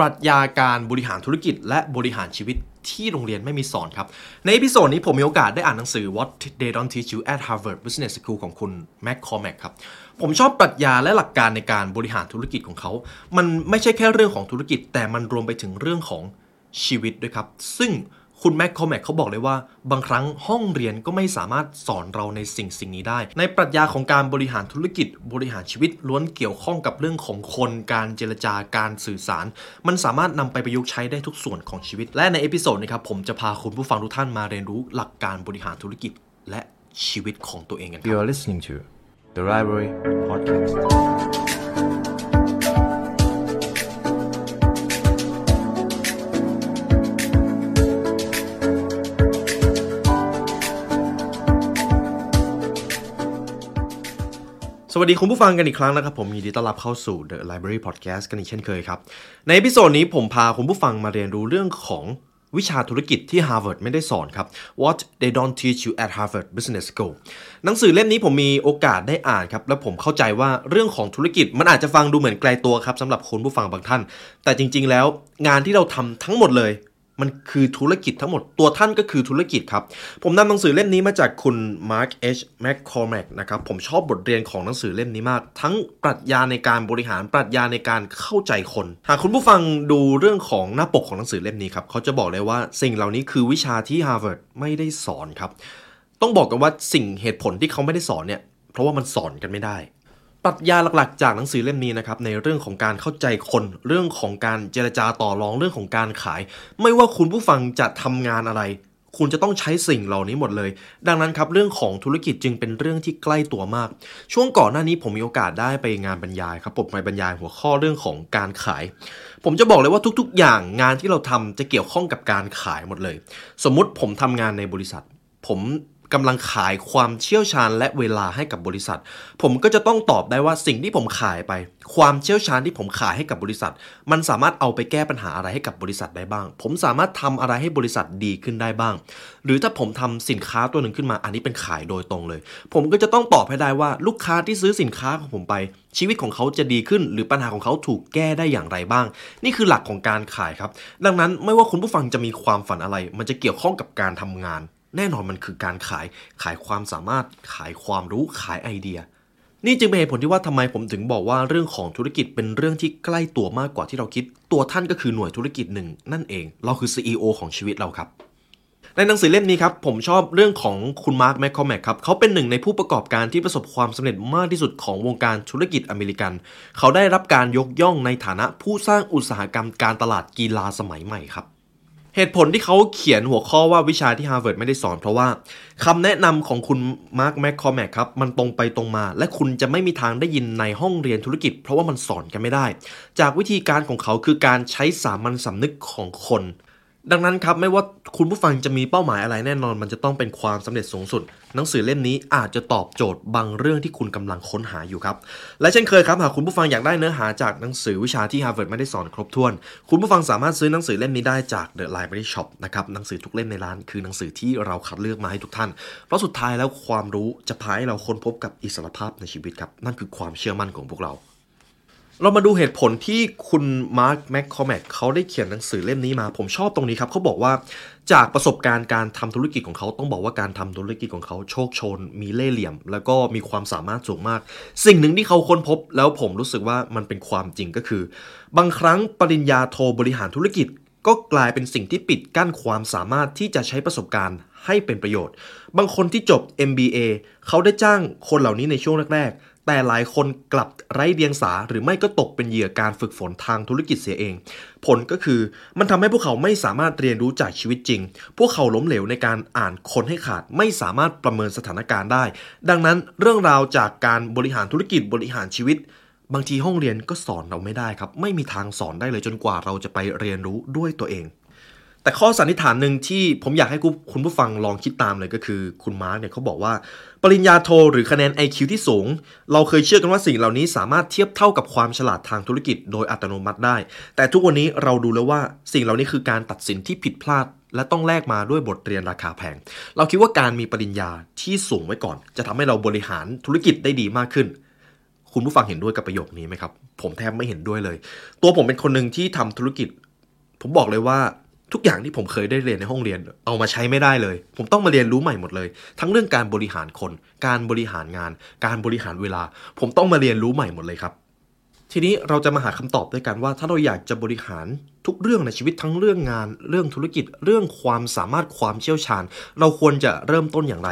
ปรัชญาการบริหารธุรกิจ และบริหารชีวิตที่โรงเรียนไม่มีสอนครับ ใน episode นี้ผมมีโอกาสได้อ่านหนังสือ What They Don't Teach You at Harvard Business School ของคุณแม็กคอร์แมคครับ ผมชอบปรัชญาและหลักการในการบริหารธุรกิจของเขา มันไม่ใช่แค่เรื่องของธุรกิจ แต่มันรวมไปถึงเรื่องของชีวิตด้วยครับ ซึ่ง คุณแม็กคอร์แมคเขาบอกเลยว่า บางครั้งห้องเรียนก็ไม่สามารถสอนเราในสิ่งสิ่งนี้ได้ ในปรัชญาของการบริหารธุรกิจบริหารชีวิตล้วนเกี่ยวข้องกับเรื่องของคน การเจรจาการสื่อสาร มันสามารถนำไปประยุกต์ใช้ได้ทุกส่วนของชีวิต และใน episode นี้ครับผมจะพาคุณผู้ฟังทุกท่านมาเรียนรู้หลักการบริหารธุรกิจ และชีวิตของตัวเองกันครับ You are listening to the Library Podcast. สวัสดีคุณผู้ฟังกันอีกครั้งนะครับ ผมยินดีต้อนรับเข้าสู่ The Library Podcast กันอีกเช่นเคยครับ ใน episode นี้ผมพาคุณผู้ฟังมาเรียนรู้เรื่องของวิชาธุรกิจที่ Harvard ไม่ได้สอนครับ What they don't teach you at Harvard Business School หนังสือเล่มนี้ผมมีโอกาสได้อ่านครับ แล้วผมเข้าใจว่าเรื่องของธุรกิจมันอาจจะฟังดูเหมือนไกลตัวครับสำหรับคุณผู้ฟังบางท่าน แต่จริง ๆ แล้วงานที่เราทำทั้งหมดเลย มันคือธุรกิจทั้งหมดตัวท่านก็คือธุรกิจครับ ผมนำหนังสือเล่มนี้มาจากคุณ Mark H. McCormack นะครับผมชอบบทเรียนของหนังสือเล่มนี้มาก ทั้งปรัชญาในการบริหารปรัชญาในการเข้าใจคน หากคุณผู้ฟังดูเรื่องของหน้าปกของหนังสือเล่มนี้ครับเขาจะบอกเลยว่าสิ่งเหล่านี้คือวิชาที่ Harvard ไม่ได้สอนครับ ต้องบอกกันว่าสิ่งเหตุผลที่เขาไม่ได้สอนเนี่ยเพราะว่ามันสอนกันไม่ได้ ปรัชญาหลักๆ จากหนังสือเล่มนี้นะครับในเรื่องของการเข้าใจคนเรื่องของการเจรจาต่อรองเรื่องของการขาย ไม่ว่าคุณผู้ฟังจะทำงานอะไร คุณจะต้องใช้สิ่งเหล่านี้หมดเลย ดังนั้นครับเรื่องของธุรกิจจึงเป็นเรื่องที่ใกล้ตัวมาก ช่วงก่อนหน้านี้ผมมีโอกาสได้ไปงานบรรยายครับผมไปบรรยายหัวข้อเรื่องของการขาย ผมจะบอกเลยว่าทุกๆ อย่างงานที่เราทำจะเกี่ยวข้องกับการขายหมดเลย สมมุติผมทำงานในบริษัท ผม กำลังขายความเชี่ยวชาญและเวลาให้กับบริษัท ผมก็จะต้องตอบได้ว่าสิ่งที่ผมขายไป ความเชี่ยวชาญที่ผมขายให้กับบริษัท มันสามารถเอาไปแก้ปัญหาอะไรให้กับบริษัทได้บ้าง ผมสามารถทำอะไรให้บริษัทดีขึ้นได้บ้าง หรือถ้าผมทำสินค้าตัวหนึ่งขึ้นมา อันนี้เป็นขายโดยตรงเลย ผมก็จะต้องตอบให้ได้ว่าลูกค้าที่ซื้อสินค้าของผมไป ชีวิตของเขาจะดีขึ้น หรือปัญหาของเขาถูกแก้ได้อย่างไรบ้าง นี่คือหลักของการขายครับ ดังนั้นไม่ว่าคุณผู้ฟังจะมีความฝันอะไร มันจะเกี่ยวข้องกับการทำงาน แน่นอนมันคือการขายขายความสามารถขายความรู้ขายไอเดีย นี่จึงเป็นเหตุผลที่ว่าทำไมผมถึงบอกว่าเรื่องของธุรกิจเป็นเรื่องที่ใกล้ตัวมากกว่าที่เราคิด ตัวท่านก็คือหน่วยธุรกิจหนึ่งนั่นเอง เราคือ CEO ของชีวิตเราครับในหนังสือเล่มนี้ครับ ผมชอบเรื่องของคุณมาร์คแมคคอมแมกครับ เขาเป็นหนึ่งในผู้ประกอบการที่ประสบความสำเร็จมากที่สุดของวงการธุรกิจอเมริกัน เขาได้รับการยกย่องในฐานะผู้สร้างอุตสาหกรรมการตลาดกีฬาสมัยใหม่ครับ เหตุผลที่เขาเขียนหัวข้อว่าวิชาที่ Harvard ไม่ได้สอน เพราะว่าคำแนะนำของคุณมาร์คแมคคอมแมกครับ มันตรงไปตรงมา และคุณจะไม่มีทางได้ยินในห้องเรียนธุรกิจ เพราะว่ามันสอนกันไม่ได้ จากวิธีการของเขาคือการใช้สามัญสำนึกของคน ดังนั้นครับไม่ว่าคุณผู้ฟังจะมีเป้าหมายอะไรแน่นอน มันจะต้องเป็นความสำเร็จสูงสุด หนังสือเล่มนี้อาจจะตอบโจทย์บางเรื่องที่คุณกำลังค้นหาอยู่ครับ และเช่นเคยครับหากคุณผู้ฟังอยากได้เนื้อหาจากหนังสือวิชาที่ Harvard ไม่ได้สอนครบถ้วน คุณผู้ฟังสามารถซื้อหนังสือเล่มนี้ได้จาก The Library Shop นะครับหนังสือทุกเล่มในร้านคือหนังสือที่เราคัดเลือกมาให้ทุกท่าน เพราะสุดท้ายแล้วความรู้จะพาให้เราค้นพบกับอิสรภาพในชีวิตครับนั่นคือความเชื่อมั่นของพวกเรา เรามาดูเหตุผลที่คุณมาร์คแมคคอมแมกเขาได้เขียนหนังสือเล่มนี้มา ผมชอบตรงนี้ครับเขาบอกว่าจากประสบการณ์การทำธุรกิจของเขาต้องบอกว่าการทำธุรกิจของเขาโชคชน มีเล่ห์เหลี่ยม แล้วก็มีความสามารถสูงมาก สิ่งหนึ่งที่เขาค้นพบ แล้วผมรู้สึกว่ามันเป็นความจริงก็คือ บางครั้งปริญญาโทบริหารธุรกิจ ก็กลายเป็นสิ่งที่ปิดกั้นความสามารถที่จะใช้ประสบการณ์ให้เป็นประโยชน์ บางคนที่จบ MBA เขาได้จ้างคนเหล่านี้ในช่วงแรกๆ แต่หลายคนกลับไร้เดียงสาหรือไม่ก็ตกเป็นเหยื่อการฝึกฝนทางธุรกิจเสียเอง ผลก็คือมันทำให้พวกเขาไม่สามารถเรียนรู้จากชีวิตจริง พวกเขาล้มเหลวในการอ่านคนให้ขาดไม่สามารถประเมินสถานการณ์ได้ ดังนั้นเรื่องราวจากการบริหารธุรกิจบริหารชีวิต บางทีห้องเรียนก็สอนเราไม่ได้ครับ ไม่มีทางสอนได้เลยจนกว่าเราจะไปเรียนรู้ด้วยตัวเอง แต่ข้อสันนิษฐานหนึ่งที่ผมอยากให้คุณผู้ฟังลองคิดตามเลยก็คือคุณมาร์กเนี่ยเขาบอกว่า ปริญญาโทหรือคะแนน IQ ที่สูง เราเคยเชื่อกันว่าสิ่งเหล่านี้สามารถเทียบเท่ากับความฉลาดทางธุรกิจโดยอัตโนมัติได้ แต่ทุกวันนี้เราดูแล้วว่าสิ่งเหล่านี้คือการตัดสินที่ผิดพลาด และต้องแลกมาด้วยบทเรียนราคาแพง เราคิดว่าการมีปริญญาที่สูงไว้ก่อน จะทำให้เราบริหารธุรกิจได้ดีมากขึ้นคุณผู้ฟังเห็นด้วยกับประโยคนี้ไหมครับ ผมแทบไม่เห็นด้วยเลย ตัวผมเป็นคนหนึ่งที่ทำธุรกิจ ผมบอกเลยว่า ทุกอย่างที่ผมเคยได้เรียนในห้องเรียน เอามาใช้ไม่ได้เลย ผมต้องมาเรียนรู้ใหม่หมดเลย ทั้งเรื่องการบริหารคน การบริหารงาน การบริหารเวลา ผมต้องมาเรียนรู้ใหม่หมดเลยครับ ทีนี้เราจะมาหาคำตอบด้วยกันว่า ถ้าเราอยากจะบริหารทุกเรื่องในชีวิตทั้งเรื่องงาน เรื่องธุรกิจ เรื่องความสามารถความเชี่ยวชาญ เราควรจะเริ่มต้นอย่างไร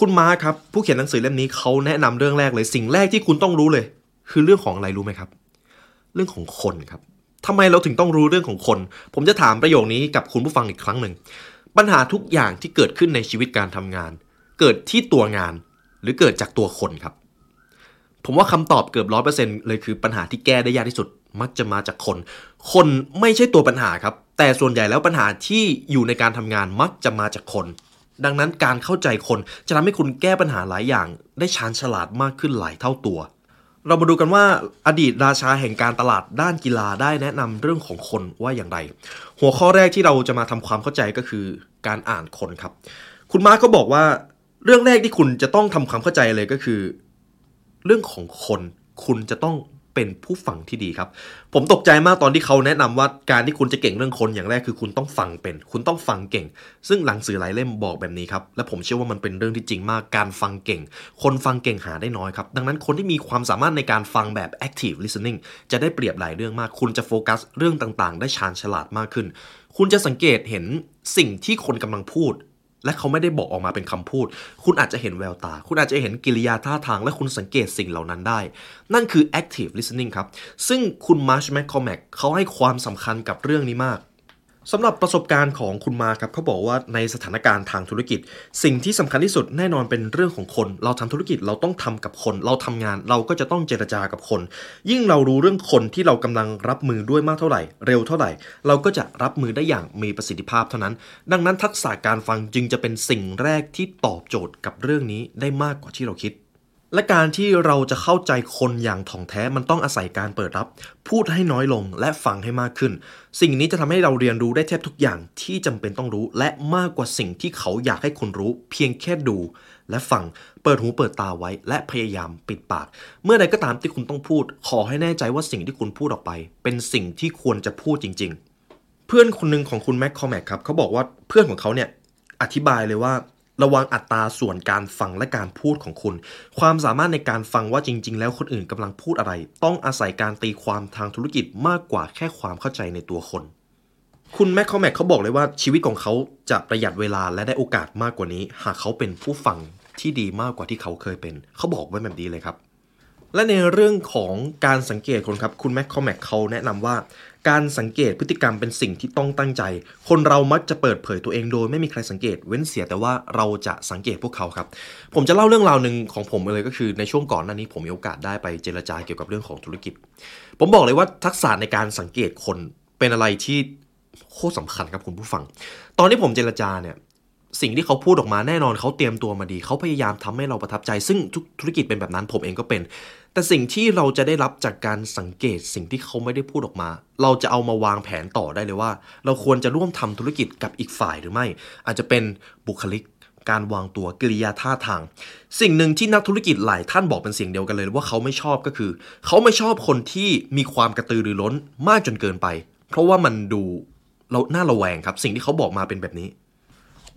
คุณมาคครับ ผู้เขียนหนังสือเล่มนี้เขาแนะนำเรื่องแรกเลย สิ่งแรกที่คุณต้องรู้เลย คือเรื่องของอะไรรู้ไหมครับ เรื่องของคนครับ ทำไมเราถึงต้องรู้เรื่องของคน ผมจะถามประโยคนี้กับคุณผู้ฟังอีกครั้งหนึ่ง ปัญหาทุกอย่างที่เกิดขึ้นในชีวิตการทำงาน เกิดที่ตัวงาน หรือเกิดจากตัวคนครับ ผมว่าคำตอบเกือบร้อยเปอร์เซ็นเลยคือปัญหาที่แก้ได้ยากที่สุด มักจะมาจากคน คนไม่ใช่ตัวปัญหาครับ แต่ส่วนใหญ่แล้วปัญหาที่อยู่ในการทำงานมักจะมาจากคน ดังนั้นการเข้าใจคนจะทำให้คุณแก้ปัญหาหลายอย่าง ได้ชาญฉลาดมากขึ้นหลายเท่าตัว เรามาดูกันว่าอดีตราชาแห่งการตลาดด้านกีฬาได้แนะนำเรื่องของคนว่าอย่างไร หัวข้อแรกที่เราจะมาทำความเข้าใจก็คือการอ่านคนครับ คุณมาร์กก็บอกว่าเรื่องแรกที่คุณจะต้องทำความเข้าใจเลยก็คือ เรื่องของคนคุณจะต้อง เป็นผู้ฟังที่ดีครับ ผมตกใจมากตอนที่เขาแนะนำว่าการที่คุณจะเก่งเรื่องคนอย่างแรกคือคุณต้องฟังเป็น คุณต้องฟังเก่ง ซึ่งหลังสือหลายเล่มบอกแบบนี้ครับและผมเชื่อว่ามันเป็นเรื่องที่จริงมากการฟังเก่ง คนฟังเก่งหาได้น้อยครับ ดังนั้นคนที่มีความสามารถในการฟังแบบ active listening จะได้เปรียบหลายเรื่องมาก คุณจะโฟกัสเรื่องต่างๆ ได้ชาญฉลาดมากขึ้น คุณจะสังเกตเห็นสิ่งที่คนกำลังพูด และเขาไม่ได้บอกออกมาเป็นคำพูด คุณอาจจะเห็นแววตา คุณอาจจะเห็นกิริยาท่าทาง และคุณสังเกตสิ่งเหล่านั้นได้ นั่นคือ active listening ครับ ซึ่งคุณมาร์ชแมคคอมแมกเขาให้ความสำคัญกับเรื่องนี้มาก สำหรับประสบการณ์ของคุณมาครับเขาบอกว่าในสถานการณ์ทางธุรกิจ สิ่งที่สำคัญที่สุดแน่นอนเป็นเรื่องของคน เราทำธุรกิจเราต้องทำกับคน เราทำงานเราก็จะต้องเจรจากับคน ยิ่งเรารู้เรื่องคนที่เรากำลังรับมือด้วยมากเท่าไหร่ เร็วเท่าไหร่ เราก็จะรับมือได้อย่างมีประสิทธิภาพเท่านั้น ดังนั้นทักษะการฟังจึงจะเป็นสิ่งแรกที่ตอบโจทย์กับเรื่องนี้ได้มากกว่าที่เราคิด และการที่เราจะเข้าใจคนอย่างถ่องแท้มันต้องอาศัยการเปิดรับ พูดให้น้อยลงและฟังให้มากขึ้น สิ่งนี้จะทำให้เราเรียนรู้ได้แทบทุกอย่างที่จำเป็นต้องรู้ และมากกว่าสิ่งที่เขาอยากให้คุณรู้ เพียงแค่ดู และฟังเปิดหูเปิดตาไว้ และพยายามปิดปาก เมื่อใดก็ตามที่คุณต้องพูด ขอให้แน่ใจว่าสิ่งที่คุณพูดออกไป เป็นสิ่งที่ควรจะพูดจริง ๆ เพื่อนคนหนึ่งของคุณแม็กคอมแมกครับเขาบอกว่าเพื่อนของเขาเนี่ยอธิบายเลยว่า ระวังอัตราส่วนการฟังและการพูดของคุณ ความสามารถในการฟังว่าจริง ๆ แล้วคนอื่นกำลังพูดอะไร ต้องอาศัยการตีความทางธุรกิจมากกว่าแค่ความเข้าใจในตัวคน คุณแมคคอมแมกเขาบอกเลยว่าชีวิตของเขาจะประหยัดเวลาและได้โอกาสมากกว่านี้ หากเขาเป็นผู้ฟังที่ดีมากกว่าที่เขาเคยเป็น เขาบอกไว้แบบนี้เลยครับและในเรื่องของการสังเกตคนครับ คุณแมคคอมแมกเขาแนะนำว่า การสังเกตพฤติกรรมเป็นสิ่งที่ต้องตั้งใจ คนเรามักจะเปิดเผยตัวเองโดยไม่มีใครสังเกต เว้นเสียแต่ว่าเราจะสังเกตพวกเขาครับ ผมจะเล่าเรื่องราวหนึ่งของผมเลยก็คือในช่วงก่อนหน้านี้ผมมีโอกาสได้ไปเจรจาเกี่ยวกับเรื่องของธุรกิจ ผมบอกเลยว่าทักษะในการสังเกตคนเป็นอะไรที่โคตรสำคัญครับคุณผู้ฟัง ตอนที่ผมเจรจาเนี่ยสิ่งที่เขาพูดออกมาแน่นอนเขาเตรียมตัวมาดี เขาพยายามทำให้เราประทับใจ ซึ่งธุรกิจเป็นแบบนั้นผมเองก็เป็น แต่สิ่งที่เราจะได้รับจากการสังเกตสิ่งที่เขาไม่ได้พูดออกมา เราจะเอามาวางแผนต่อได้เลยว่า เราควรจะร่วมทำธุรกิจกับอีกฝ่ายหรือไม่ อาจจะเป็นบุคลิกการวางตัวกิริยาท่าทาง สิ่งหนึ่งที่นักธุรกิจหลายท่านบอกเป็นเสียงเดียวกันเลยว่าเขาไม่ชอบก็คือ เขาไม่ชอบคนที่มีความกระตือรือร้นมากจนเกินไป เพราะว่ามันดูเราหน้าระแวงครับ สิ่งที่เขาบอกมาเป็นแบบนี้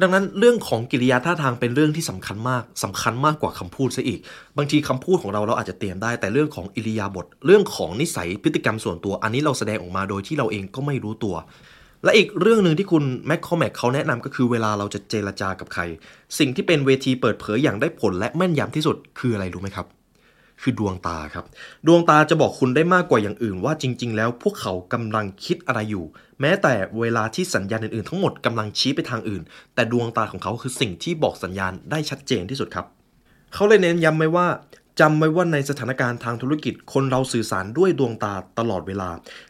ดังนั้นเรื่องของกิริยาท่าทางเป็นเรื่องที่สำคัญมากสำคัญมากกว่าคำพูดซะอีก บางทีคำพูดของเราเราอาจจะเตรียมได้ แต่เรื่องของอิริยาบถเรื่องของนิสัยพฤติกรรมส่วนตัว อันนี้เราแสดงออกมาโดยที่เราเองก็ไม่รู้ตัว และอีกเรื่องหนึ่งที่คุณแมคคอมแมกเขาแนะนำก็คือเวลาเราจะเจรจากับใคร สิ่งที่เป็นเวทีเปิดเผยอย่างได้ผลและแม่นยำที่สุดคืออะไรรู้ไหมครับ คือดวงตาครับ ดวงตาจะบอกคุณได้มากกว่าอย่างอื่นว่าจริง ๆ แล้วพวกเขากำลังคิดอะไรอยู่ แม้แต่เวลาที่สัญญาณอื่นๆ ทั้งหมดกำลังชี้ไปทางอื่น แต่ดวงตาของเขาคือสิ่งที่บอกสัญญาณได้ชัดเจนที่สุดครับ เขาเลยเน้นย้ำไว้ว่า จำไว้ว่าในสถานการณ์ทางธุรกิจคนเราสื่อสารด้วยดวงตาตลอดเวลา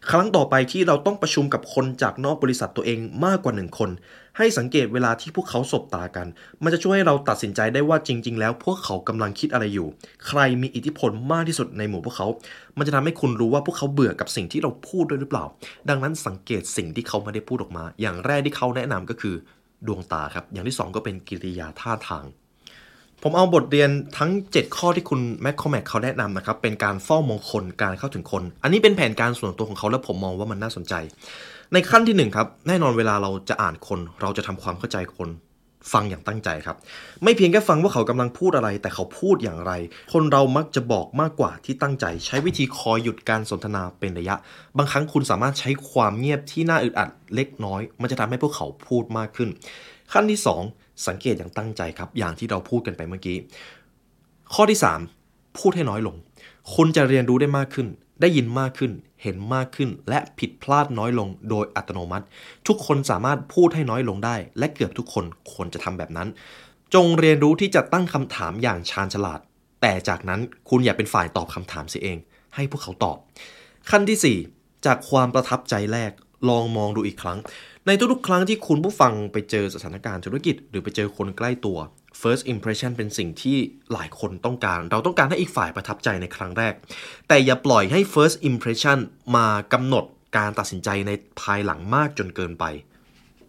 ครั้งต่อไปที่เราต้องประชุมกับคนจากนอกบริษัทตัวเองมากกว่าหนึ่งคน ให้สังเกตเวลาที่พวกเขาสบตากัน มันจะช่วยให้เราตัดสินใจได้ว่าจริง ๆ แล้วพวกเขากำลังคิดอะไรอยู่ ใครมีอิทธิพลมากที่สุดในหมู่พวกเขา มันจะทำให้คุณรู้ว่าพวกเขาเบื่อกับสิ่งที่เราพูดด้วยหรือเปล่า ดังนั้นสังเกตสิ่งที่เขาไม่ได้พูดออกมา อย่างแรกที่เขาแนะนำก็คือ ดวงตาครับ อย่างที่สองก็เป็นกิริยาท่าทาง ผมเอาบทเรียนทั้ง 7 ข้อที่คุณแมคคอมแมกเขาแนะนำนะครับ เป็นการเฝ้ามองคลการเข้าถึงคน อันนี้เป็นแผนการส่วนตัวของเขาและผมมองว่ามันน่าสนใจ ในขั้นที่ 1 ครับ แน่นอนเวลาเราจะอ่านคน เราจะทำความเข้าใจคน ฟังอย่างตั้งใจครับ ไม่เพียงแค่ฟังว่าเขากำลังพูดอะไร แต่เขาพูดอย่างไร คนเรามักจะบอกมากกว่าที่ตั้งใจ ใช้วิธีคอยหยุดการสนทนาเป็นระยะ บางครั้งคุณสามารถใช้ความเงียบที่น่าอึดอัดเล็กน้อย มันจะทำให้พวกเขาพูดมากขึ้น ขั้นที่ 2 สังเกตอย่างตั้งใจครับ อย่างที่เราพูดกันไปเมื่อกี้ ข้อที่ 3 พูดให้น้อยลง คุณจะเรียนรู้ได้มากขึ้น ได้ยินมากขึ้น เห็นมากขึ้น และผิดพลาดน้อยลงโดยอัตโนมัติ ทุกคนสามารถพูดให้น้อยลงได้ และเกือบทุกคนควรจะทำแบบนั้น จงเรียนรู้ที่จะตั้งคำถามอย่างชาญฉลาด แต่จากนั้นคุณอย่าเป็นฝ่ายตอบคำถามเสียเอง ให้พวกเขาตอบ ขั้นที่ 4 จากความประทับใจแรกลองมองดูอีกครั้ง ในทุกๆ ครั้งที่คุณผู้ฟังไปเจอสถานการณ์ธุรกิจ หรือไปเจอคนใกล้ตัว first impression เป็นสิ่งที่หลายคนต้องการ เราต้องการให้อีกฝ่ายประทับใจในครั้งแรก แต่อย่าปล่อยให้ first impression มากำหนดการตัดสินใจในภายหลังมากจนเกินไป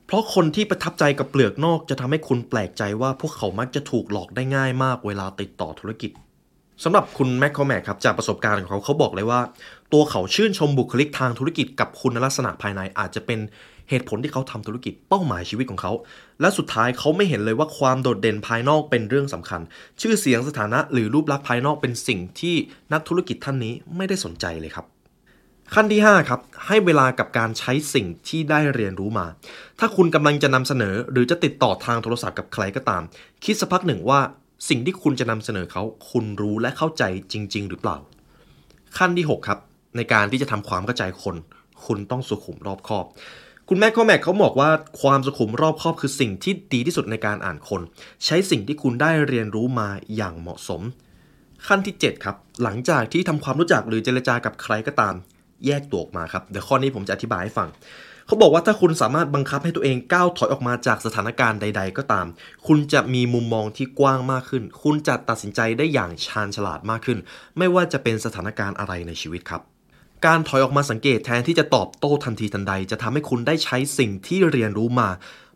เพราะคนที่ประทับใจกับเปลือกนอกจะทำให้คุณแปลกใจว่าพวกเขามักจะถูกหลอกได้ง่ายมากเวลาติดต่อธุรกิจสำหรับคุณแมคคอแมกครับจากประสบการณ์ของเขาเขาบอกเลยว่า ตัวเขาชื่นชมบุคลิกทางธุรกิจกับคุณลักษณะภายในอาจจะเป็น เหตุผลที่เขาทำธุรกิจเป้าหมายชีวิตของเขา และสุดท้ายเขาไม่เห็นเลยว่าความโดดเด่นภายนอกเป็นเรื่องสำคัญ ชื่อเสียงสถานะหรือรูปลักษณ์ภายนอกเป็นสิ่งที่นักธุรกิจท่านนี้ไม่ได้สนใจเลยครับขั้นที่5ครับให้เวลากับการใช้สิ่งที่ได้เรียนรู้มา ถ้าคุณกำลังจะนำเสนอ หรือจะติดต่อทางโทรศัพท์กับใครก็ตาม คิดสักพักหนึ่งว่าสิ่งที่คุณจะนำเสนอเขา คุณรู้และเข้าใจจริง ๆ หรือเปล่า ขั้นที่ 6 ครับ ในการที่จะทำความเข้าใจคน คุณต้องสุขุมรอบคอบ คุณแม่ข้อแม็กเขาบอกว่าความสุขุมรอบครอบคือสิ่งที่ดีที่สุดในการอ่านคน ใช้สิ่งที่คุณได้เรียนรู้มาอย่างเหมาะสม ขั้นที่ 7 ครับ หลังจากที่ทำความรู้จักหรือเจรจากับใครก็ตาม แยกตัวออกมาครับเดี๋ยวข้อนี้ผมจะอธิบายให้ฟังเขาบอกว่าถ้าคุณสามารถบังคับให้ตัวเองก้าวถอยออกมาจากสถานการณ์ใด ๆ ก็ตาม คุณจะมีมุมมองที่กว้างมากขึ้น คุณจะตัดสินใจได้อย่างชาญฉลาดมากขึ้น ไม่ว่าจะเป็นสถานการณ์อะไรในชีวิตครับ การถอยออกมาสังเกตแทนที่จะตอบโต้ทันทีทันใด จะทำให้คุณได้ใช้สิ่งที่เรียนรู้มา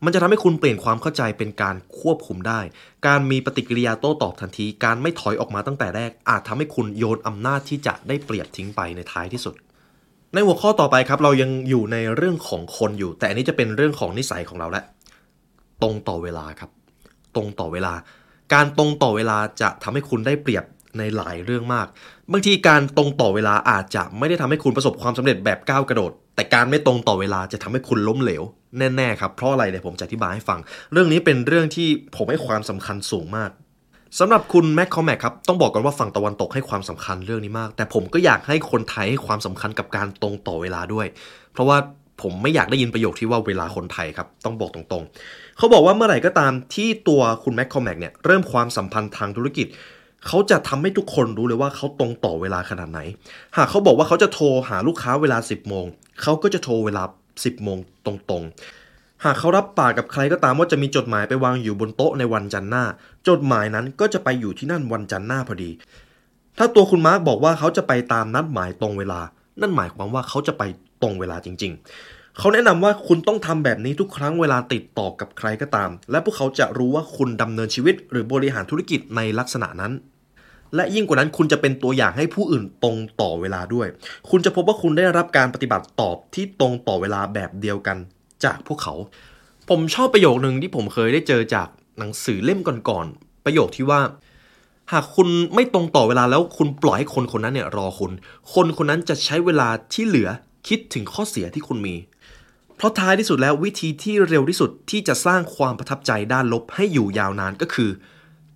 มันจะทำให้คุณเปลี่ยนความเข้าใจเป็นการควบคุมได้ การมีปฏิกิริยาโต้ตอบทันที การไม่ถอยออกมาตั้งแต่แรก อาจทำให้คุณโยนอำนาจที่จะได้เปรียบทิ้งไปในท้ายที่สุด ในหัวข้อต่อไปครับ เรายังอยู่ในเรื่องของคนอยู่ แต่อันนี้จะเป็นเรื่องของนิสัยของเราและตรงต่อเวลาครับ ตรงต่อเวลา การตรงต่อเวลาจะทำให้คุณได้เปรียบ ในหลายเรื่องมาก บางทีการตรงต่อเวลาอาจจะไม่ได้ทำให้คุณประสบความสำเร็จแบบก้าวกระโดด แต่การไม่ตรงต่อเวลาจะทำให้คุณล้มเหลวแน่ๆครับเพราะอะไรเดี๋ยวผมจะอธิบายให้ฟัง เรื่องนี้เป็นเรื่องที่ผมให้ความสำคัญสูงมากสำหรับคุณแม็กคอมแมกครับต้องบอกกันว่าฝั่งตะวันตกให้ความสำคัญเรื่องนี้มาก แต่ผมก็อยากให้คนไทยให้ความสำคัญกับการตรงต่อเวลาด้วย เพราะว่าผมไม่อยากได้ยินประโยคที่ว่าเวลาคนไทยครับ ต้องบอกตรงๆ เขาบอกว่าเมื่อไหร่ก็ตามที่ตัวคุณแม็กคอมแมกเนี่ยเริ่มความสัมพันธ์ทางธุรกิจ เขาจะทำให้ทุกคนรู้เลยว่าเขาตรงต่อเวลาขนาดไหน หากเขาบอกว่าเขาจะโทรหาลูกค้าเวลา 10โมงเขาก็จะโทรเวลา 10โมงตรงๆ หากเขารับปากกับใครก็ตามว่าจะมีจดหมายไปวางอยู่บนโต๊ะในวันจันทร์หน้า จดหมายนั้นก็จะไปอยู่ที่นั่นวันจันทร์หน้าพอดี ถ้าตัวคุณมาร์กบอกว่าเขาจะไปตามนัดหมายตรงเวลา นั่นหมายความว่าเขาจะไปตรงเวลาจริง ๆเขาแนะนำว่าคุณต้องทำแบบนี้ทุกครั้งเวลาติดต่อกับใครก็ตาม และพวกเขาจะรู้ว่าคุณดำเนินชีวิตหรือบริหารธุรกิจในลักษณะนั้น และยิ่งกว่านั้นคุณจะเป็นตัวอย่างให้ผู้อื่นตรงต่อเวลาด้วย คุณจะพบว่าคุณได้รับการปฏิบัติตอบที่ตรงต่อเวลาแบบเดียวกันจากพวกเขา ผมชอบประโยคนึงที่ผมเคยได้เจอจากหนังสือเล่มก่อนๆประโยคที่ว่า หากคุณไม่ตรงต่อเวลาแล้วคุณปล่อยให้คนคนนั้นเนี่ยรอคุณ คนคนนั้นจะใช้เวลาที่เหลือคิดถึงข้อเสียที่คุณมี เพราะท้ายที่สุดแล้ววิธีที่เร็วที่สุดที่จะสร้างความประทับใจด้านลบให้อยู่ยาวนานก็คือ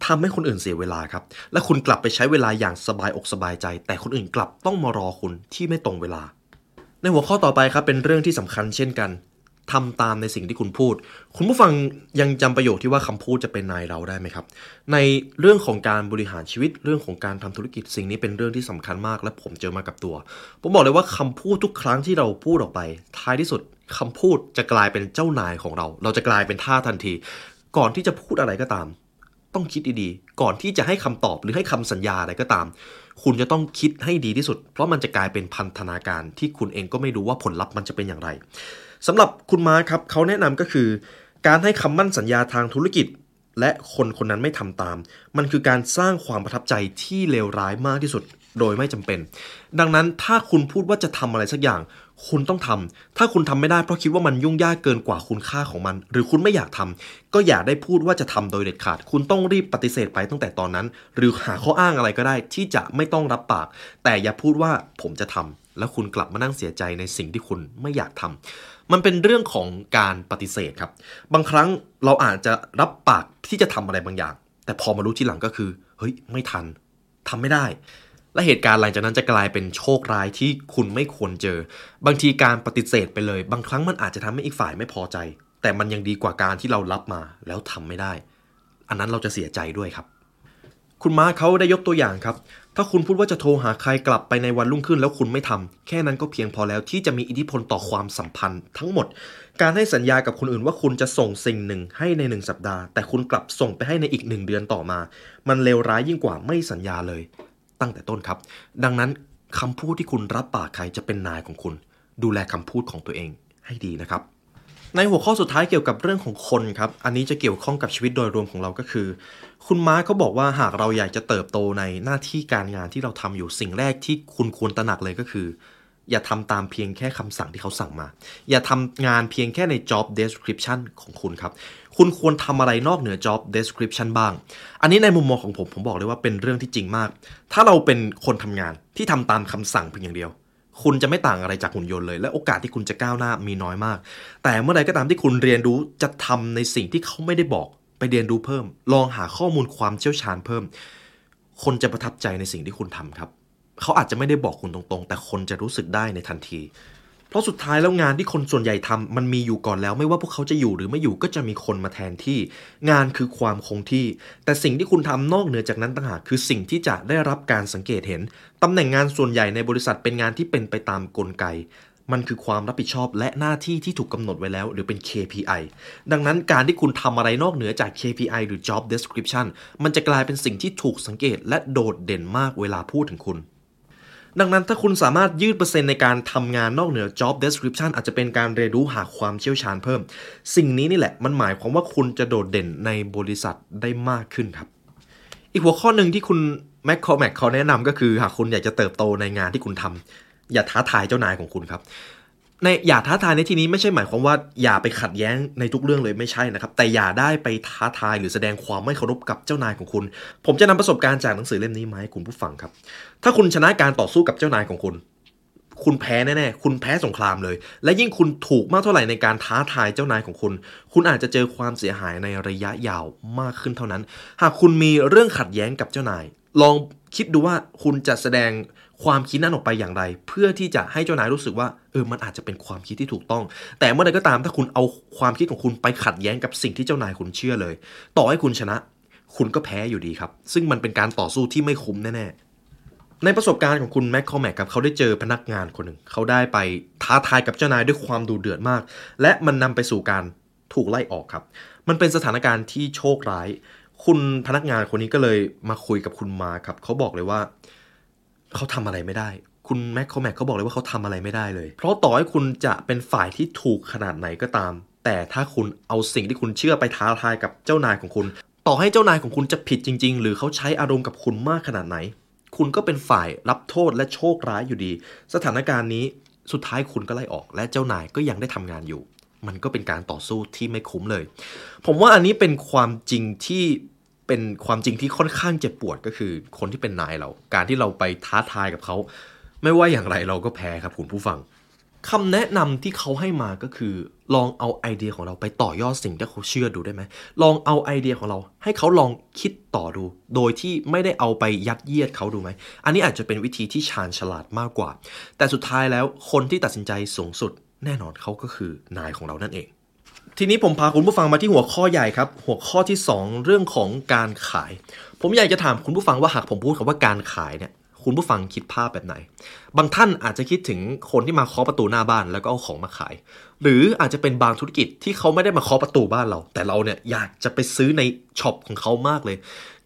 ทำให้คนอื่นเสียเวลาครับ และคุณกลับไปใช้เวลาอย่างสบายอกสบายใจ แต่คนอื่นกลับต้องมารอคุณที่ไม่ตรงเวลา ในหัวข้อต่อไปครับเป็นเรื่องที่สำคัญเช่นกันทำตามในสิ่งที่คุณพูด คุณผู้ฟังยังจำประโยคที่ว่าคำพูดจะเป็นนายเราได้ไหมครับ ในเรื่องของการบริหารชีวิตเรื่องของการทำธุรกิจสิ่งนี้เป็นเรื่องที่สำคัญมาก และผมเจอมากับตัว ผมบอกเลยว่าคำพูดทุกครั้งที่เราพูดออกไป ท้ายที่สุดคำพูดจะกลายเป็นเจ้านายของเรา เราจะกลายเป็นท่าทันที ก่อนที่จะพูดอะไรก็ตาม ต้องคิดดีๆ ก่อนที่จะให้คำตอบหรือให้คำสัญญาอะไรก็ตาม คุณจะต้องคิดให้ดีที่สุด เพราะมันจะกลายเป็นพันธนาการที่คุณเองก็ไม่รู้ว่าผลลัพธ์มันจะเป็นอย่างไรสำหรับคุณมาครับเขาแนะนำก็คือ การให้คำมั่นสัญญาทางธุรกิจ และคนคนนั้นไม่ทำตาม มันคือการสร้างความประทับใจที่เลวร้ายมากที่สุดโดยไม่จำเป็น ดังนั้นถ้าคุณพูดว่าจะทำอะไรสักอย่าง คุณต้องทำถ้าคุณทำไม่ได้เพราะคิดว่ามันยุ่งยากเกินกว่าคุณค่าของมัน หรือคุณไม่อยากทำก็อย่าได้พูดว่าจะทำโดยเด็ดขาด คุณต้องรีบปฏิเสธไปตั้งแต่ตอนนั้น หรือหาข้ออ้างอะไรก็ได้ที่จะไม่ต้องรับปาก แต่อย่าพูดว่าผมจะทำแล้วคุณกลับมานั่งเสียใจในสิ่งที่คุณไม่อยากทำมันเป็นเรื่องของการปฏิเสธครับ บางครั้งเราอาจจะรับปากที่จะทำอะไรบางอย่าง แต่พอมารู้ทีหลังก็คือ เฮ้ยไม่ทันทำไม่ได้ และเหตุการณ์หลังจากนั้นจะกลายเป็นโชคร้ายที่คุณไม่ควรเจอ บางทีการปฏิเสธไปเลย บางครั้งมันอาจจะทำให้อีกฝ่ายไม่พอใจ แต่มันยังดีกว่าการที่เรารับมาแล้วทำไม่ได้ อันนั้นเราจะเสียใจด้วยครับ คุณมาเขาได้ยกตัวอย่างครับ ถ้าคุณพูดว่าจะโทรหาใครกลับไปในวันรุ่งขึ้นแล้วคุณไม่ทำแค่นั้นก็เพียงพอแล้วที่จะมีอิทธิพลต่อความสัมพันธ์ ทั้งหมด การให้สัญญากับคนอื่นว่าคุณจะส่งสิ่งหนึ่งให้ในหนึ่งสัปดาห์ แต่คุณกลับส่งไปให้ในอีกหนึ่งเดือนต่อมา มันเลวร้ายยิ่งกว่าไม่สัญญาเลย ตั้งแต่ต้นครับ ดังนั้นคำพูดที่คุณรับปากใครจะเป็นนายของคุณ ดูแลคำพูดของตัวเองให้ดีนะครับ ในหัวข้อสุดท้ายเกี่ยวกับเรื่องของคนครับ อันนี้จะเกี่ยวข้องกับชีวิตโดยรวมของเราก็คือ คุณม้าเขาบอกว่าหากเราอยากจะเติบโตในหน้าที่การงานที่เราทำอยู่สิ่งแรกที่คุณควรตระหนักเลยก็คือ อย่าทำตามเพียงแค่คำสั่งที่เขาสั่งมา อย่าทำงานเพียงแค่ใน job description ของคุณครับ คุณควรทำอะไรนอกเหนือ job description บ้าง อันนี้ในมุมมองของผม ผมบอกเลยว่าเป็นเรื่องที่จริงมาก ถ้าเราเป็นคนทำงานที่ทำตามคำสั่งเพียงอย่างเดียว คุณจะไม่ต่างอะไรจากหุ่นยนต์เลย และโอกาสที่คุณจะก้าวหน้ามีน้อยมาก แต่เมื่อใดก็ตามที่คุณเรียนรู้จะทำในสิ่งที่เขาไม่ได้บอก ไปเรียนรู้เพิ่ม ลองหาข้อมูลความเชี่ยวชาญเพิ่ม คนจะประทับใจในสิ่งที่คุณทำครับ เขาอาจจะไม่ได้บอกคุณตรงๆ แต่คนจะรู้สึกได้ในทันที เพราะสุดท้ายแล้วงานที่คนส่วนใหญ่ทำมันมีอยู่ก่อนแล้ว ไม่ว่าพวกเขาจะอยู่หรือไม่อยู่ก็จะมีคนมาแทนที่ งานคือความคงที่ แต่สิ่งที่คุณทำนอกเหนือจากนั้นต่างหากคือสิ่งที่จะได้รับการสังเกตเห็นตำแหน่งงานส่วนใหญ่ในบริษัทเป็นงานที่เป็นไปตามกลไกมันคือความรับผิดชอบและหน้าที่ที่ถูกกำหนดไว้แล้ว หรือเป็น KPI ดังนั้นการที่คุณทำอะไรนอกเหนือจาก KPI หรือ Job Description มันจะกลายเป็นสิ่งที่ถูกสังเกตและโดดเด่นมากเวลาพูดถึงคุณ ดังนั้นถ้าคุณสามารถยืดเปอร์เซ็นต์ในการทำงานนอกเหนือ job description อาจจะเป็นการเรียนรู้หาความเชี่ยวชาญเพิ่ม สิ่งนี้นี่แหละมันหมายความว่าคุณจะโดดเด่นในบริษัทได้มากขึ้นครับ อีกหัวข้อหนึ่งที่คุณแมคคอแมคเขาแนะนำก็คือหากคุณอยากจะเติบโตในงานที่คุณทำอย่าท้าทายเจ้านายของคุณครับ ในอย่าท้าทายในที่นี้ไม่ใช่หมายความว่าอย่าไปขัดแย้งในทุกเรื่องเลยไม่ใช่นะครับ แต่อย่าได้ไปท้าทายหรือแสดงความไม่เคารพกับเจ้านายของคุณ ผมจะนำประสบการณ์จากหนังสือเล่มนี้มาให้คุณผู้ฟังครับ ถ้าคุณชนะการต่อสู้กับเจ้านายของคุณ คุณแพ้แน่ๆคุณแพ้สงครามเลย และยิ่งคุณถูกมากเท่าไหร่ในการท้าทายเจ้านายของคุณ คุณอาจจะเจอความเสียหายในระยะยาวมากขึ้นเท่านั้น หากคุณมีเรื่องขัดแย้งกับเจ้านาย ลองคิดดูว่าคุณจะแสดง ความคิดนั้นออกไปอย่างไร เพื่อที่จะให้เจ้านายรู้สึกว่าเออมันอาจจะเป็นความคิดที่ถูกต้อง แต่เมื่อใดก็ตามถ้าคุณเอาความคิดของคุณไปขัดแย้งกับสิ่งที่เจ้านายคุณเชื่อเลย ต่อให้คุณชนะ คุณก็แพ้อยู่ดีครับ ซึ่งมันเป็นการต่อสู้ที่ไม่คุ้มแน่ๆในประสบการณ์ของคุณแม็กคอแมกครับเขาได้เจอพนักงานคนหนึ่ง เขาได้ไปท้าทายกับเจ้านายด้วยความดูเดือดมาก และมันนำไปสู่การถูกไล่ออกครับ มันเป็นสถานการณ์ที่โชคร้าย คุณพนักงานคนนี้ก็เลยมาคุยกับคุณมาครับ เขาบอกเลยว่า เขาทำอะไรไม่ได้ คุณแม็กคอแม็กเขาบอกเลยว่าเขาทำอะไรไม่ได้เลย เพราะต่อให้คุณจะเป็นฝ่ายที่ถูกขนาดไหนก็ตาม แต่ถ้าคุณเอาสิ่งที่คุณเชื่อไปท้าทายกับเจ้านายของคุณ ต่อให้เจ้านายของคุณจะผิดจริง ๆ หรือเขาใช้อารมณ์กับคุณมากขนาดไหน คุณก็เป็นฝ่ายรับโทษและโชคร้ายอยู่ดี สถานการณ์นี้สุดท้ายคุณก็ไล่ออก และเจ้านายก็ยังได้ทำงานอยู่ มันก็เป็นการต่อสู้ที่ไม่คุ้มเลย ผมว่าอันนี้เป็นความจริงที่ เป็นความจริงที่ค่อนข้างเจ็บปวดก็คือคนที่เป็นนายเรา การที่เราไปท้าทายกับเขา ไม่ว่าอย่างไรเราก็แพ้ครับคุณผู้ฟังคำแนะนำที่เขาให้มาก็คือ ลองเอาไอเดียของเราไปต่อยอดสิ่งที่เขาเชื่อดูได้ไหมลองเอาไอเดียของเรา ให้เขาลองคิดต่อดู โดยที่ไม่ได้เอาไปยัดเยียดเขาดูไหม อันนี้อาจจะเป็นวิธีที่ชาญฉลาดมากกว่า แต่สุดท้ายแล้วคนที่ตัดสินใจสูงสุดแน่นอนเขาก็คือนายของเรานั่นเอง ทีนี้ผมพาคุณผู้ฟังมาที่หัวข้อใหญ่ครับ หัวข้อที่ 2 เรื่องของการขาย ผมอยากจะถามคุณผู้ฟังว่าหากผมพูดคำว่าการขายเนี่ยคุณผู้ฟังคิดภาพแบบไหน บางท่านอาจจะคิดถึงคนที่มาเคาะประตูหน้าบ้านแล้วก็เอาของมาขาย หรืออาจจะเป็นบางธุรกิจที่เขาไม่ได้มาเคาะประตูบ้านเรา แต่เราเนี่ยอยากจะไปซื้อในช็อปของเขามากเลย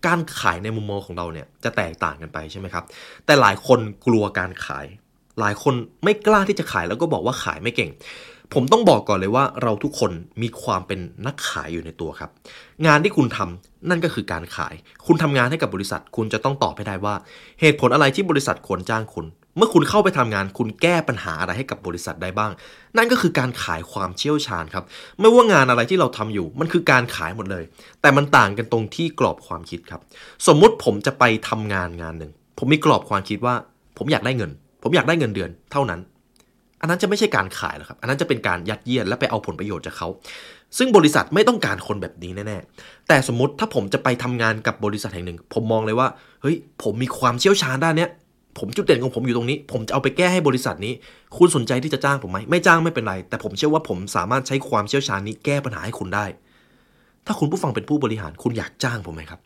การขายในมุมมองของเราเนี่ยจะแตกต่างกันไปใช่ไหมครับ แต่หลายคนกลัวการขาย หลายคนไม่กล้าที่จะขายแล้วก็บอกว่าขายไม่เก่ง ผมต้องบอกก่อนเลยว่าเราทุกคนมีความเป็นนักขายอยู่ในตัวครับ งานที่คุณทำนั่นก็คือการขาย คุณทำงานให้กับบริษัท คุณจะต้องตอบให้ได้ว่า เหตุผลอะไรที่บริษัทควรจ้างคุณ เมื่อคุณเข้าไปทำงาน คุณแก้ปัญหาอะไรให้กับบริษัทได้บ้าง นั่นก็คือการขายความเชี่ยวชาญครับ ไม่ว่างานอะไรที่เราทำอยู่ มันคือการขายหมดเลย แต่มันต่างกันตรงที่กรอบความคิดครับ สมมุติผมจะไปทำงานงานหนึ่ง ผมมีกรอบความคิดว่า ผมอยากได้เงิน ผมอยากได้เงินเดือน เท่านั้น อันนั้นจะไม่ใช่การขายหรอกครับ อันนั้นจะเป็นการยัดเยียดและไปเอาผลประโยชน์จากเขา ซึ่งบริษัทไม่ต้องการคนแบบนี้แน่ๆ แต่สมมติถ้าผมจะไปทำงานกับบริษัทแห่งหนึ่ง ผมมองเลยว่า เฮ้ย ผมมีความเชี่ยวชาญด้านเนี้ย ผมจุดเด่นของผมอยู่ตรงนี้ ผมจะเอาไปแก้ให้บริษัทนี้ คุณสนใจที่จะจ้างผมไหม ไม่จ้างไม่เป็นไร แต่ผมเชื่อว่าผมสามารถใช้ความเชี่ยวชาญนี้แก้ปัญหาให้คุณได้ ถ้าคุณผู้ฟังเป็นผู้บริหาร คุณอยากจ้างผมไหมครับ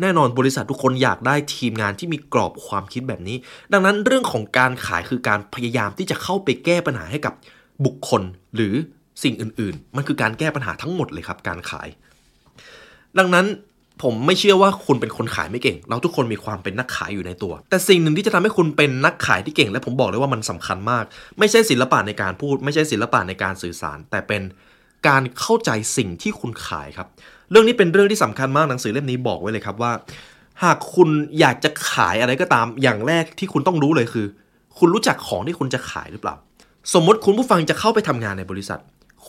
แน่นอนบริษัททุกคนอยากได้ทีมงานที่มีกรอบความคิดแบบนี้ ดังนั้นเรื่องของการขายคือการพยายามที่จะเข้าไปแก้ปัญหาให้กับบุคคลหรือสิ่งอื่นๆ มันคือการแก้ปัญหาทั้งหมดเลยครับการขาย ดังนั้นผมไม่เชื่อว่าคุณเป็นคนขายไม่เก่ง เราทุกคนมีความเป็นนักขายอยู่ในตัว แต่สิ่งหนึ่งที่จะทำให้คุณเป็นนักขายที่เก่ง และผมบอกเลยว่ามันสำคัญมาก ไม่ใช่ศิลปะในการพูด ไม่ใช่ศิลปะในการสื่อสาร แต่เป็นการเข้าใจสิ่งที่คุณขายครับ เรื่องนี้เป็นเรื่องที่สำคัญมากหนังสือเล่มนี้บอกไว้เลยครับว่า หากคุณอยากจะขายอะไรก็ตามอย่างแรกที่คุณต้องรู้เลยคือ คุณรู้จักของที่คุณจะขายหรือเปล่า สมมติคุณผู้ฟังจะเข้าไปทำงานในบริษัท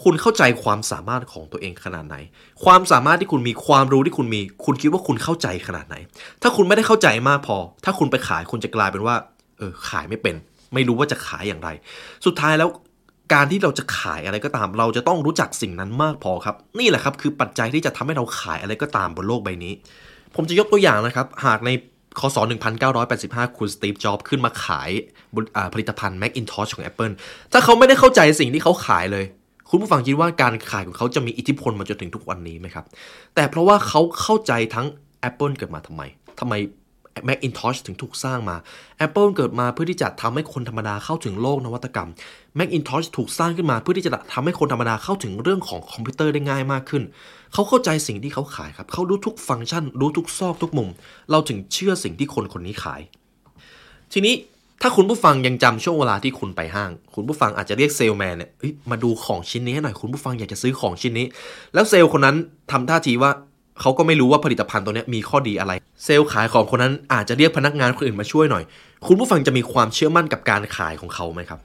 คุณเข้าใจความสามารถของตัวเองขนาดไหน ความสามารถที่คุณมีความรู้ที่คุณมี คุณคิดว่าคุณเข้าใจขนาดไหน ถ้าคุณไม่ได้เข้าใจมากพอ ถ้าคุณไปขายคุณจะกลายเป็นว่าเออขายไม่เป็น ไม่รู้ว่าจะขายอย่างไร สุดท้ายแล้ว การที่เราจะขายอะไรก็ตาม เราจะต้องรู้จักสิ่งนั้นมากพอครับ นี่แหละครับคือปัจจัยที่จะทำให้เราขายอะไรก็ตามบนโลกใบนี้ ผมจะยกตัวอย่างนะครับ หากในคศ1985 คุณสตีฟ จ็อบส์ขึ้นมาขายผลิตภัณฑ์ Macintosh ของ Apple ถ้าเขาไม่ได้เข้าใจสิ่งที่เขาขายเลย คุณผู้ฟังคิดว่าการขายของเขาจะมีอิทธิพลมาจนถึงทุกวันนี้ไหมครับ แต่เพราะว่าเขาเข้าใจทั้ง Apple เกิดมาทำไมทำไม Macintosh ถึงถูกสร้างมา Apple เกิดมาเพื่อที่จะทำให้คนธรรมดาเข้าถึงโลกนวัตกรรม Macintosh ถูกสร้างขึ้นมาเพื่อที่จะทำให้คนธรรมดาเข้าถึงเรื่องของคอมพิวเตอร์ได้ง่ายมากขึ้น เขาเข้าใจสิ่งที่เขาขายครับ เขารู้ทุกฟังก์ชัน รู้ทุกซอกทุกมุม เราถึงเชื่อสิ่งที่คนคนนี้ขาย ทีนี้ถ้าคุณผู้ฟังยังจำช่วงเวลาที่คุณไปห้าง คุณผู้ฟังอาจจะเรียกเซลแมนเนี่ยมาดูของชิ้นนี้ให้หน่อย คุณผู้ฟังอยากจะซื้อของชิ้นนี้ แล้วเซลคนนั้นทำท่าทีว่า เขาก็ไม่รู้ว่าผลิตภัณฑ์ตัวนี้มีข้อดีอะไร เซลล์ขายของคนนั้นอาจจะเรียกพนักงานคนอื่นมาช่วยหน่อย คุณผู้ฟังจะมีความเชื่อมั่นกับการขายของเขาไหมครับ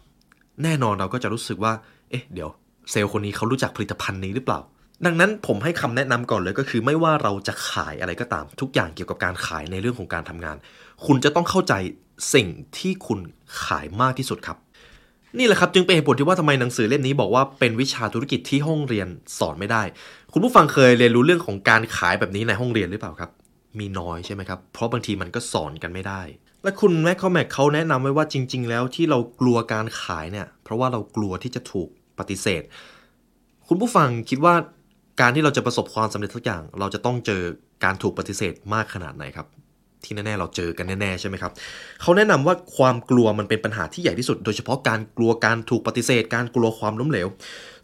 แน่นอนเราก็จะรู้สึกว่า เอ๊ะ เดี๋ยว เซลล์คนนี้เขารู้จักผลิตภัณฑ์นี้หรือเปล่า ดังนั้นผมให้คำแนะนำก่อนเลยก็คือ ไม่ว่าเราจะขายอะไรก็ตาม ทุกอย่างเกี่ยวกับการขายในเรื่องของการทำงาน คุณจะต้องเข้าใจสิ่งที่คุณขายมากที่สุดครับ นี่แหละครับจึงเป็นเหตุผลที่ว่าทำไมหนังสือเล่มนี้บอกว่าเป็นวิชาธุรกิจที่ห้องเรียนสอนไม่ได้ คุณผู้ฟังเคยเรียนรู้เรื่องของการขายแบบนี้ในห้องเรียนหรือเปล่าครับ มีน้อยใช่ไหมครับ เพราะบางทีมันก็สอนกันไม่ได้ และคุณแมคคอแมกเขาแนะนำไว้ว่าจริง ๆ แล้วที่เรากลัวการขายเนี่ย เพราะว่าเรากลัวที่จะถูกปฏิเสธ คุณผู้ฟังคิดว่าการที่เราจะประสบความสำเร็จทุกอย่าง เราจะต้องเจอการถูกปฏิเสธมากขนาดไหนครับ ที่แน่ๆเราเจอกันแน่ๆใช่ไหมครับเขาแนะนำว่าความกลัวมันเป็นปัญหาที่ใหญ่ที่สุด โดยเฉพาะการกลัวการถูกปฏิเสธ การกลัวความล้มเหลว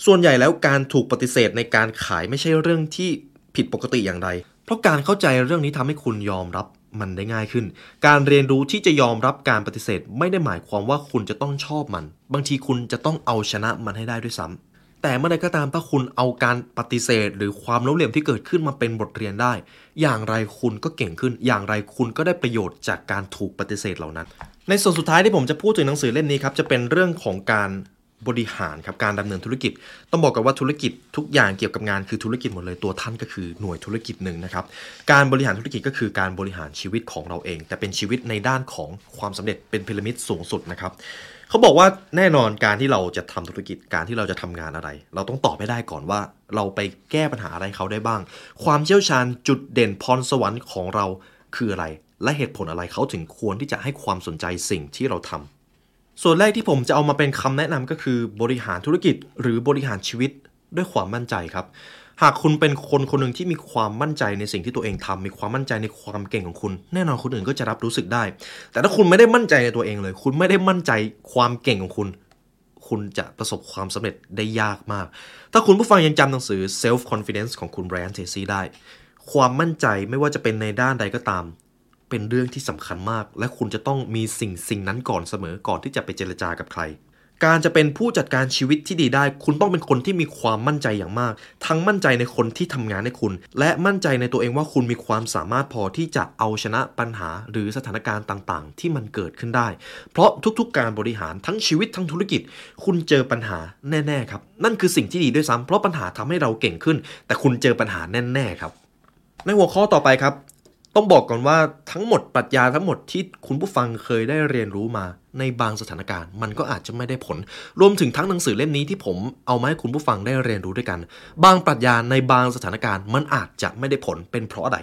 ส่วนใหญ่แล้วการถูกปฏิเสธในการขายไม่ใช่เรื่องที่ผิดปกติอย่างไรเพราะการเข้าใจเรื่องนี้ทำให้คุณยอมรับมันได้ง่ายขึ้น การเรียนรู้ที่จะยอมรับการปฏิเสธ ไม่ได้หมายความว่าคุณจะต้องชอบมัน บางทีคุณจะต้องเอาชนะมันให้ได้ด้วยซ้ำ แต่เมื่อใดก็ตามถ้าคุณเอาการปฏิเสธ หรือความล้มเหลวที่เกิดขึ้นมาเป็นบทเรียนได้ อย่างไรคุณก็เก่งขึ้น อย่างไรคุณก็ได้ประโยชน์จากการถูกปฏิเสธเหล่านั้น ในส่วนสุดท้ายที่ผมจะพูดถึงหนังสือเล่มนี้ครับจะเป็นเรื่องของการบริหารครับการดำเนินธุรกิจ ต้องบอกกันว่าธุรกิจทุกอย่างเกี่ยวกับงานคือธุรกิจหมดเลยตัวท่านก็คือหน่วยธุรกิจหนึ่งนะครับการบริหารธุรกิจก็คือการบริหารชีวิตของเราเอง แต่เป็นชีวิตในด้านของความสำเร็จเป็นพีระมิดสูงสุดนะครับ เขาบอกว่าแน่นอนการที่เราจะทำธุรกิจการที่เราจะทำงานอะไร เราต้องตอบไม่ได้ก่อนว่า เราไปแก้ปัญหาอะไรเขาได้บ้าง ความเชี่ยวชาญจุดเด่นพรสวรรค์ของเราคืออะไร และเหตุผลอะไรเขาถึงควรที่จะให้ความสนใจสิ่งที่เราทำส่วนแรกที่ผมจะเอามาเป็นคำแนะนำก็คือ บริหารธุรกิจหรือบริหารชีวิตด้วยความมั่นใจครับ หากคุณเป็นคนคนหนึ่งที่มีความมั่นใจในสิ่งที่ตัวเองทำมีความมั่นใจในความเก่งของคุณ แน่นอนคนอื่นก็จะรับรู้สึกได้ แต่ถ้าคุณไม่ได้มั่นใจในตัวเองเลย คุณไม่ได้มั่นใจความเก่งของคุณ คุณจะประสบความสำเร็จได้ยากมาก ถ้าคุณผู้ฟังยังจำหนังสือ self confidence ของคุณแบรนด์เทซี่ได้ ความมั่นใจไม่ว่าจะเป็นในด้านใดก็ตาม เป็นเรื่องที่สำคัญมาก และคุณจะต้องมีสิ่งสิ่งนั้นก่อนเสมอก่อนที่จะไปเจรจากับใคร การจะเป็นผู้จัดการชีวิตที่ดีได้ คุณต้องเป็นคนที่มีความมั่นใจอย่างมาก ทั้งมั่นใจในคนที่ทำงานให้คุณ และมั่นใจในตัวเองว่าคุณมีความสามารถพอที่จะเอาชนะปัญหา หรือสถานการณ์ต่างๆ ที่มันเกิดขึ้นได้ เพราะทุกๆ การบริหารทั้งชีวิตทั้งธุรกิจ คุณเจอปัญหาแน่ๆครับนั่นคือสิ่งที่ดีด้วยซ้ำเพราะปัญหาทำให้เราเก่งขึ้น แต่คุณเจอปัญหาแน่ๆครับในหัวข้อต่อไปครับ ต้องบอกก่อนว่าทั้งหมดปรัชญาทั้งหมดที่คุณผู้ฟังเคยได้เรียนรู้มาในบางสถานการณ์ มันก็อาจจะไม่ได้ผล รวมถึงทั้งหนังสือเล่มนี้ที่ผมเอามาให้คุณผู้ฟังได้เรียนรู้ด้วยกัน บางปรัชญาในบางสถานการณ์ มันอาจจะไม่ได้ผลเป็นเพราะอะไร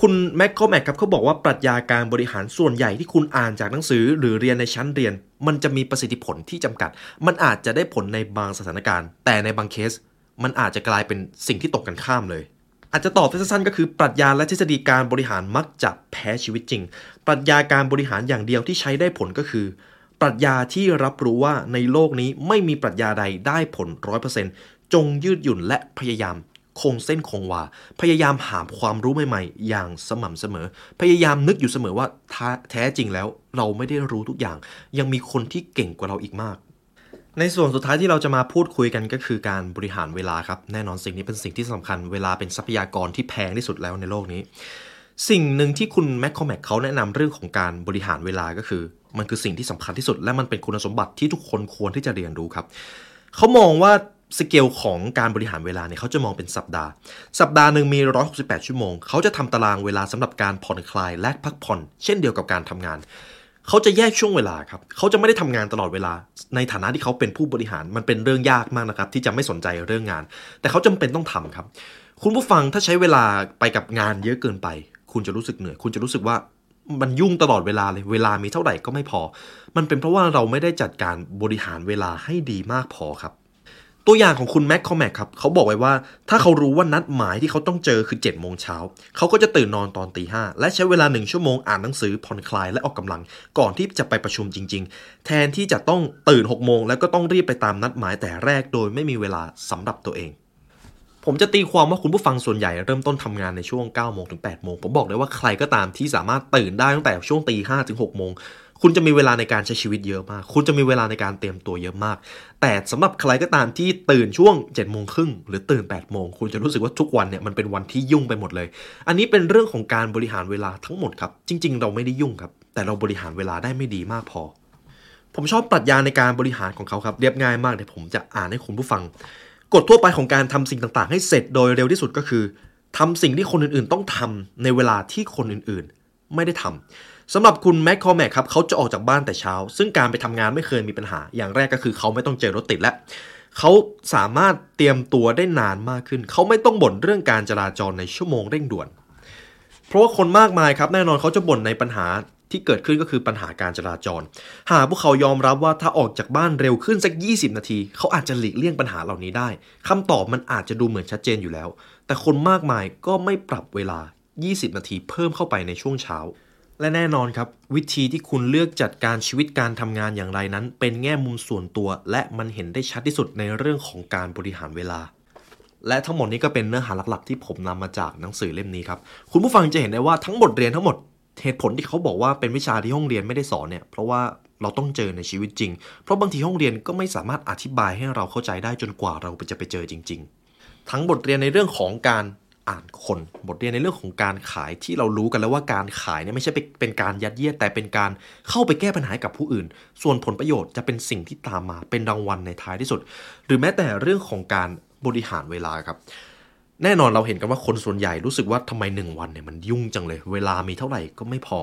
คุณแม็กโคแม็กครับเขาบอกว่าปรัชญาการบริหารส่วนใหญ่ที่คุณอ่านจากหนังสือ หรือเรียนในชั้นเรียน มันจะมีประสิทธิผลที่จำกัด มันอาจจะได้ผลในบางสถานการณ์ แต่ในบางเคส มันอาจจะกลายเป็นสิ่งที่ตกกันข้ามเลย อาจจะตอบสั้นๆก็คือปรัชญาและทฤษฎีการบริหารมักจะแพ้ชีวิตจริง ปรัชญาการบริหารอย่างเดียวที่ใช้ได้ผลก็คือ ปรัชญาที่รับรู้ว่าในโลกนี้ไม่มีปรัชญาใดได้ผล100%จงยืดหยุ่นและพยายามคงเส้นคงวา พยายามหาความรู้ใหม่ๆ อย่างสม่ำเสมอ พยายามนึกอยู่เสมอว่าแท้จริงแล้วเราไม่ได้รู้ทุกอย่าง ยังมีคนที่เก่งกว่าเราอีกมาก ในส่วนสุดท้ายที่เราจะมาพูดคุยกันก็คือการบริหารเวลาครับ แน่นอนสิ่งนี้เป็นสิ่งที่สำคัญเวลาเป็นทรัพยากรที่แพงที่สุดแล้วในโลกนี้ สิ่งหนึ่งที่คุณแมคคอแมกเขาแนะนำเรื่องของการบริหารเวลาก็คือ มันคือสิ่งที่สำคัญที่สุด และมันเป็นคุณสมบัติที่ทุกคนควรที่จะเรียนรู้ครับเขามองว่าสเกลของการบริหารเวลาเนี่ยเขาจะมองเป็นสัปดาห์ สัปดาห์หนึ่งมี 168 ชั่วโมง เขาจะทำตารางเวลาสำหรับการผ่อนคลายและพักผ่อน เช่นเดียวกับการทำงาน เขาจะแยกช่วงเวลาครับเขาจะไม่ได้ทำงานตลอดเวลา ในฐานะที่เขาเป็นผู้บริหารมันเป็นเรื่องยากมากนะครับ ที่จะไม่สนใจเรื่องงาน แต่เขาจำเป็นต้องทำครับ คุณผู้ฟังถ้าใช้เวลาไปกับงานเยอะเกินไป คุณจะรู้สึกเหนื่อย คุณจะรู้สึกว่ามันยุ่งตลอดเวลาเลย เวลามีเท่าไหร่ก็ไม่พอ มันเป็นเพราะว่าเราไม่ได้จัดการบริหารเวลาให้ดีมากพอครับ ตัวอย่างของคุณแม็กคอแมกครับเขาบอกไว้ว่าถ้าเขารู้ว่านัดหมายที่เขาต้องเจอคือ7จ็ดโมงเช้าเขาก็จะตื่นนอนตอนตีห้าและใช้เวลาหนึ่งชั่วโมงอ่านหนังสือผ่อนคลายและออกกำลัง ก่อนที่จะไปประชุมจริง ๆ แทนที่จะต้องตื่น6กโมงแล้วก็ต้องรีบไปตามนัดหมายแต่แรกโดยไม่มีเวลาสำหรับตัวเองผมจะตีความว่าคุณผู้ฟังส่วนใหญ่เริ่มต้นทำงานในช่วง9โมงถึง8โมงผมบอกเลยว่าใครก็ตามที่สามารถตื่นได้ตั้งแต่ช่วงตีห้าถึง6โมง คุณจะมีเวลาในการใช้ชีวิตเยอะมาก คุณจะมีเวลาในการเตรียมตัวเยอะมาก แต่สำหรับใครก็ตามที่ตื่นช่วง7จ็ดโมงครึ่งหรือตื่น8ปดโมงคุณจะรู้สึกว่าทุกวันเนี่ยมันเป็นวันที่ยุ่งไปหมดเลย อันนี้เป็นเรื่องของการบริหารเวลาทั้งหมดครับ จริง ๆ เราไม่ได้ยุ่งครับ แต่เราบริหารเวลาได้ไม่ดีมากพอ ผมชอบปรัชญาในการบริหารของเขาครับเรียบง่ายมากเดี๋ยวผมจะอ่านให้คุณผู้ฟังกฎทั่วไปของการทำสิ่งต่างๆ ให้เสร็จโดยเร็วที่สุดก็คือทำสิ่งที่คนอื่นๆ ต้องทำในเวลาที่คนอื่นๆ ไม่ได้ทำ สำหรับคุณแม็กคอแมกครับเขาจะออกจากบ้านแต่เช้า ซึ่งการไปทำงานไม่เคยมีปัญหา อย่างแรกก็คือเขาไม่ต้องเจอรถติดและเขาสามารถเตรียมตัวได้นานมากขึ้น เขาไม่ต้องบ่นเรื่องการจราจรในชั่วโมงเร่งด่วน เพราะว่าคนมากมายครับแน่นอนเขาจะบ่นในปัญหาที่เกิดขึ้นก็คือปัญหาการจราจร หากพวกเขายอมรับว่าถ้าออกจากบ้านเร็วขึ้นสัก 20 นาที เขาอาจจะหลีกเลี่ยงปัญหาเหล่านี้ได้คำตอบมันอาจจะดูเหมือนชัดเจนอยู่แล้ว แต่คนมากมายก็ไม่ปรับเวลา 20 นาทีเพิ่มเข้าไปในช่วงเช้า และแน่นอนครับ วิธีที่คุณเลือกจัดการชีวิตการทำงานอย่างไรนั้น เป็นแง่มุมส่วนตัว และมันเห็นได้ชัดที่สุดในเรื่องของการบริหารเวลา และทั้งหมดนี้ก็เป็นเนื้อหาหลักๆ ที่ผมนำมาจากหนังสือเล่มนี้ครับ คุณผู้ฟังจะเห็นได้ว่าทั้งหมดเรียนทั้งหมดเหตุผลที่เขาบอกว่าเป็นวิชาที่ห้องเรียนไม่ได้สอนเนี่ยเพราะว่าเราต้องเจอในชีวิตจริง เพราะบางทีห้องเรียนก็ไม่สามารถอธิบายให้เราเข้าใจได้จนกว่าเราจะไปเจอจริง ๆ ทั้งบทเรียนในเรื่องของการ อ่านคนบทเรียนในเรื่องของการขายที่เรารู้กันแล้วว่าการขายเนี่ยไม่ใช่เป็นการยัดเยียดแต่เป็นการเข้าไปแก้ปัญหากับผู้อื่น ส่วนผลประโยชน์จะเป็นสิ่งที่ตามมาเป็นรางวัลในท้ายที่สุด หรือแม้แต่เรื่องของการบริหารเวลาครับ แน่นอนเราเห็นกันว่าคนส่วนใหญ่รู้สึกว่าทำไมหนึ่งวันเนี่ยมันยุ่งจังเลย เวลามีเท่าไหร่ก็ไม่พอ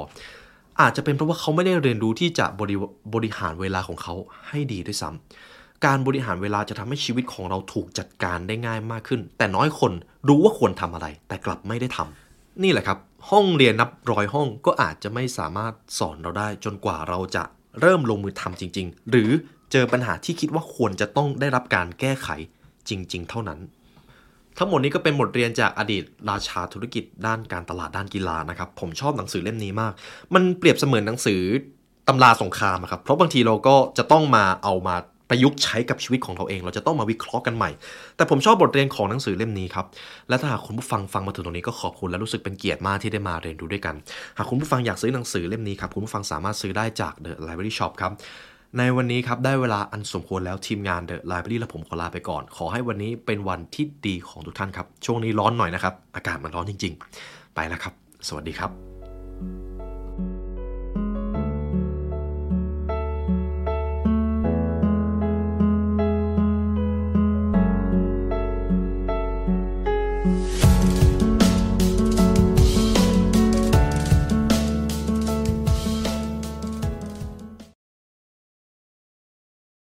อาจจะเป็นเพราะว่าเขาไม่ได้เรียนรู้ที่จะบริบริหารเวลาของเขาให้ดีด้วยซ้ำ การบริหารเวลาจะทำให้ชีวิตของเราถูกจัดการได้ง่ายมากขึ้น แต่น้อยคนรู้ว่าควรทำอะไร แต่กลับไม่ได้ทำนี่แหละครับ ห้องเรียนนับร้อยห้องก็อาจจะไม่สามารถสอนเราได้ จนกว่าเราจะเริ่มลงมือทำจริง ๆ หรือเจอปัญหาที่คิดว่าควรจะต้องได้รับการแก้ไขจริง ๆ เท่านั้น ทั้งหมดนี้ก็เป็นบทเรียนจากอดีตราชาธุรกิจด้านการตลาดด้านกีฬานะครับ ผมชอบหนังสือเล่มนี้มาก มันเปรียบเสมือนหนังสือตำราสงครามครับ เพราะบางทีเราก็จะต้องมาเอามา ประยุกต์ใช้กับชีวิตของเราเอง เราจะต้องมาวิเคราะห์กันใหม่ แต่ผมชอบบทเรียนของหนังสือเล่มนี้ครับ และถ้าหากคุณผู้ฟังฟังมาถึงตรงนี้ก็ขอบคุณและรู้สึกเป็นเกียรติมากที่ได้มาเรียนรู้ด้วยกัน หากคุณผู้ฟังอยากซื้อหนังสือเล่มนี้ครับคุณผู้ฟังสามารถซื้อได้จาก The Library Shop ครับในวันนี้ครับ ได้เวลาอันสมควรแล้วทีมงาน The Library และผมขอลาไปก่อน ขอให้วันนี้เป็นวันที่ดีของทุกท่านครับ ช่วงนี้ร้อนหน่อยนะครับ อากาศมันร้อนจริง ๆ ไปแล้วครับ สวัสดีครับ「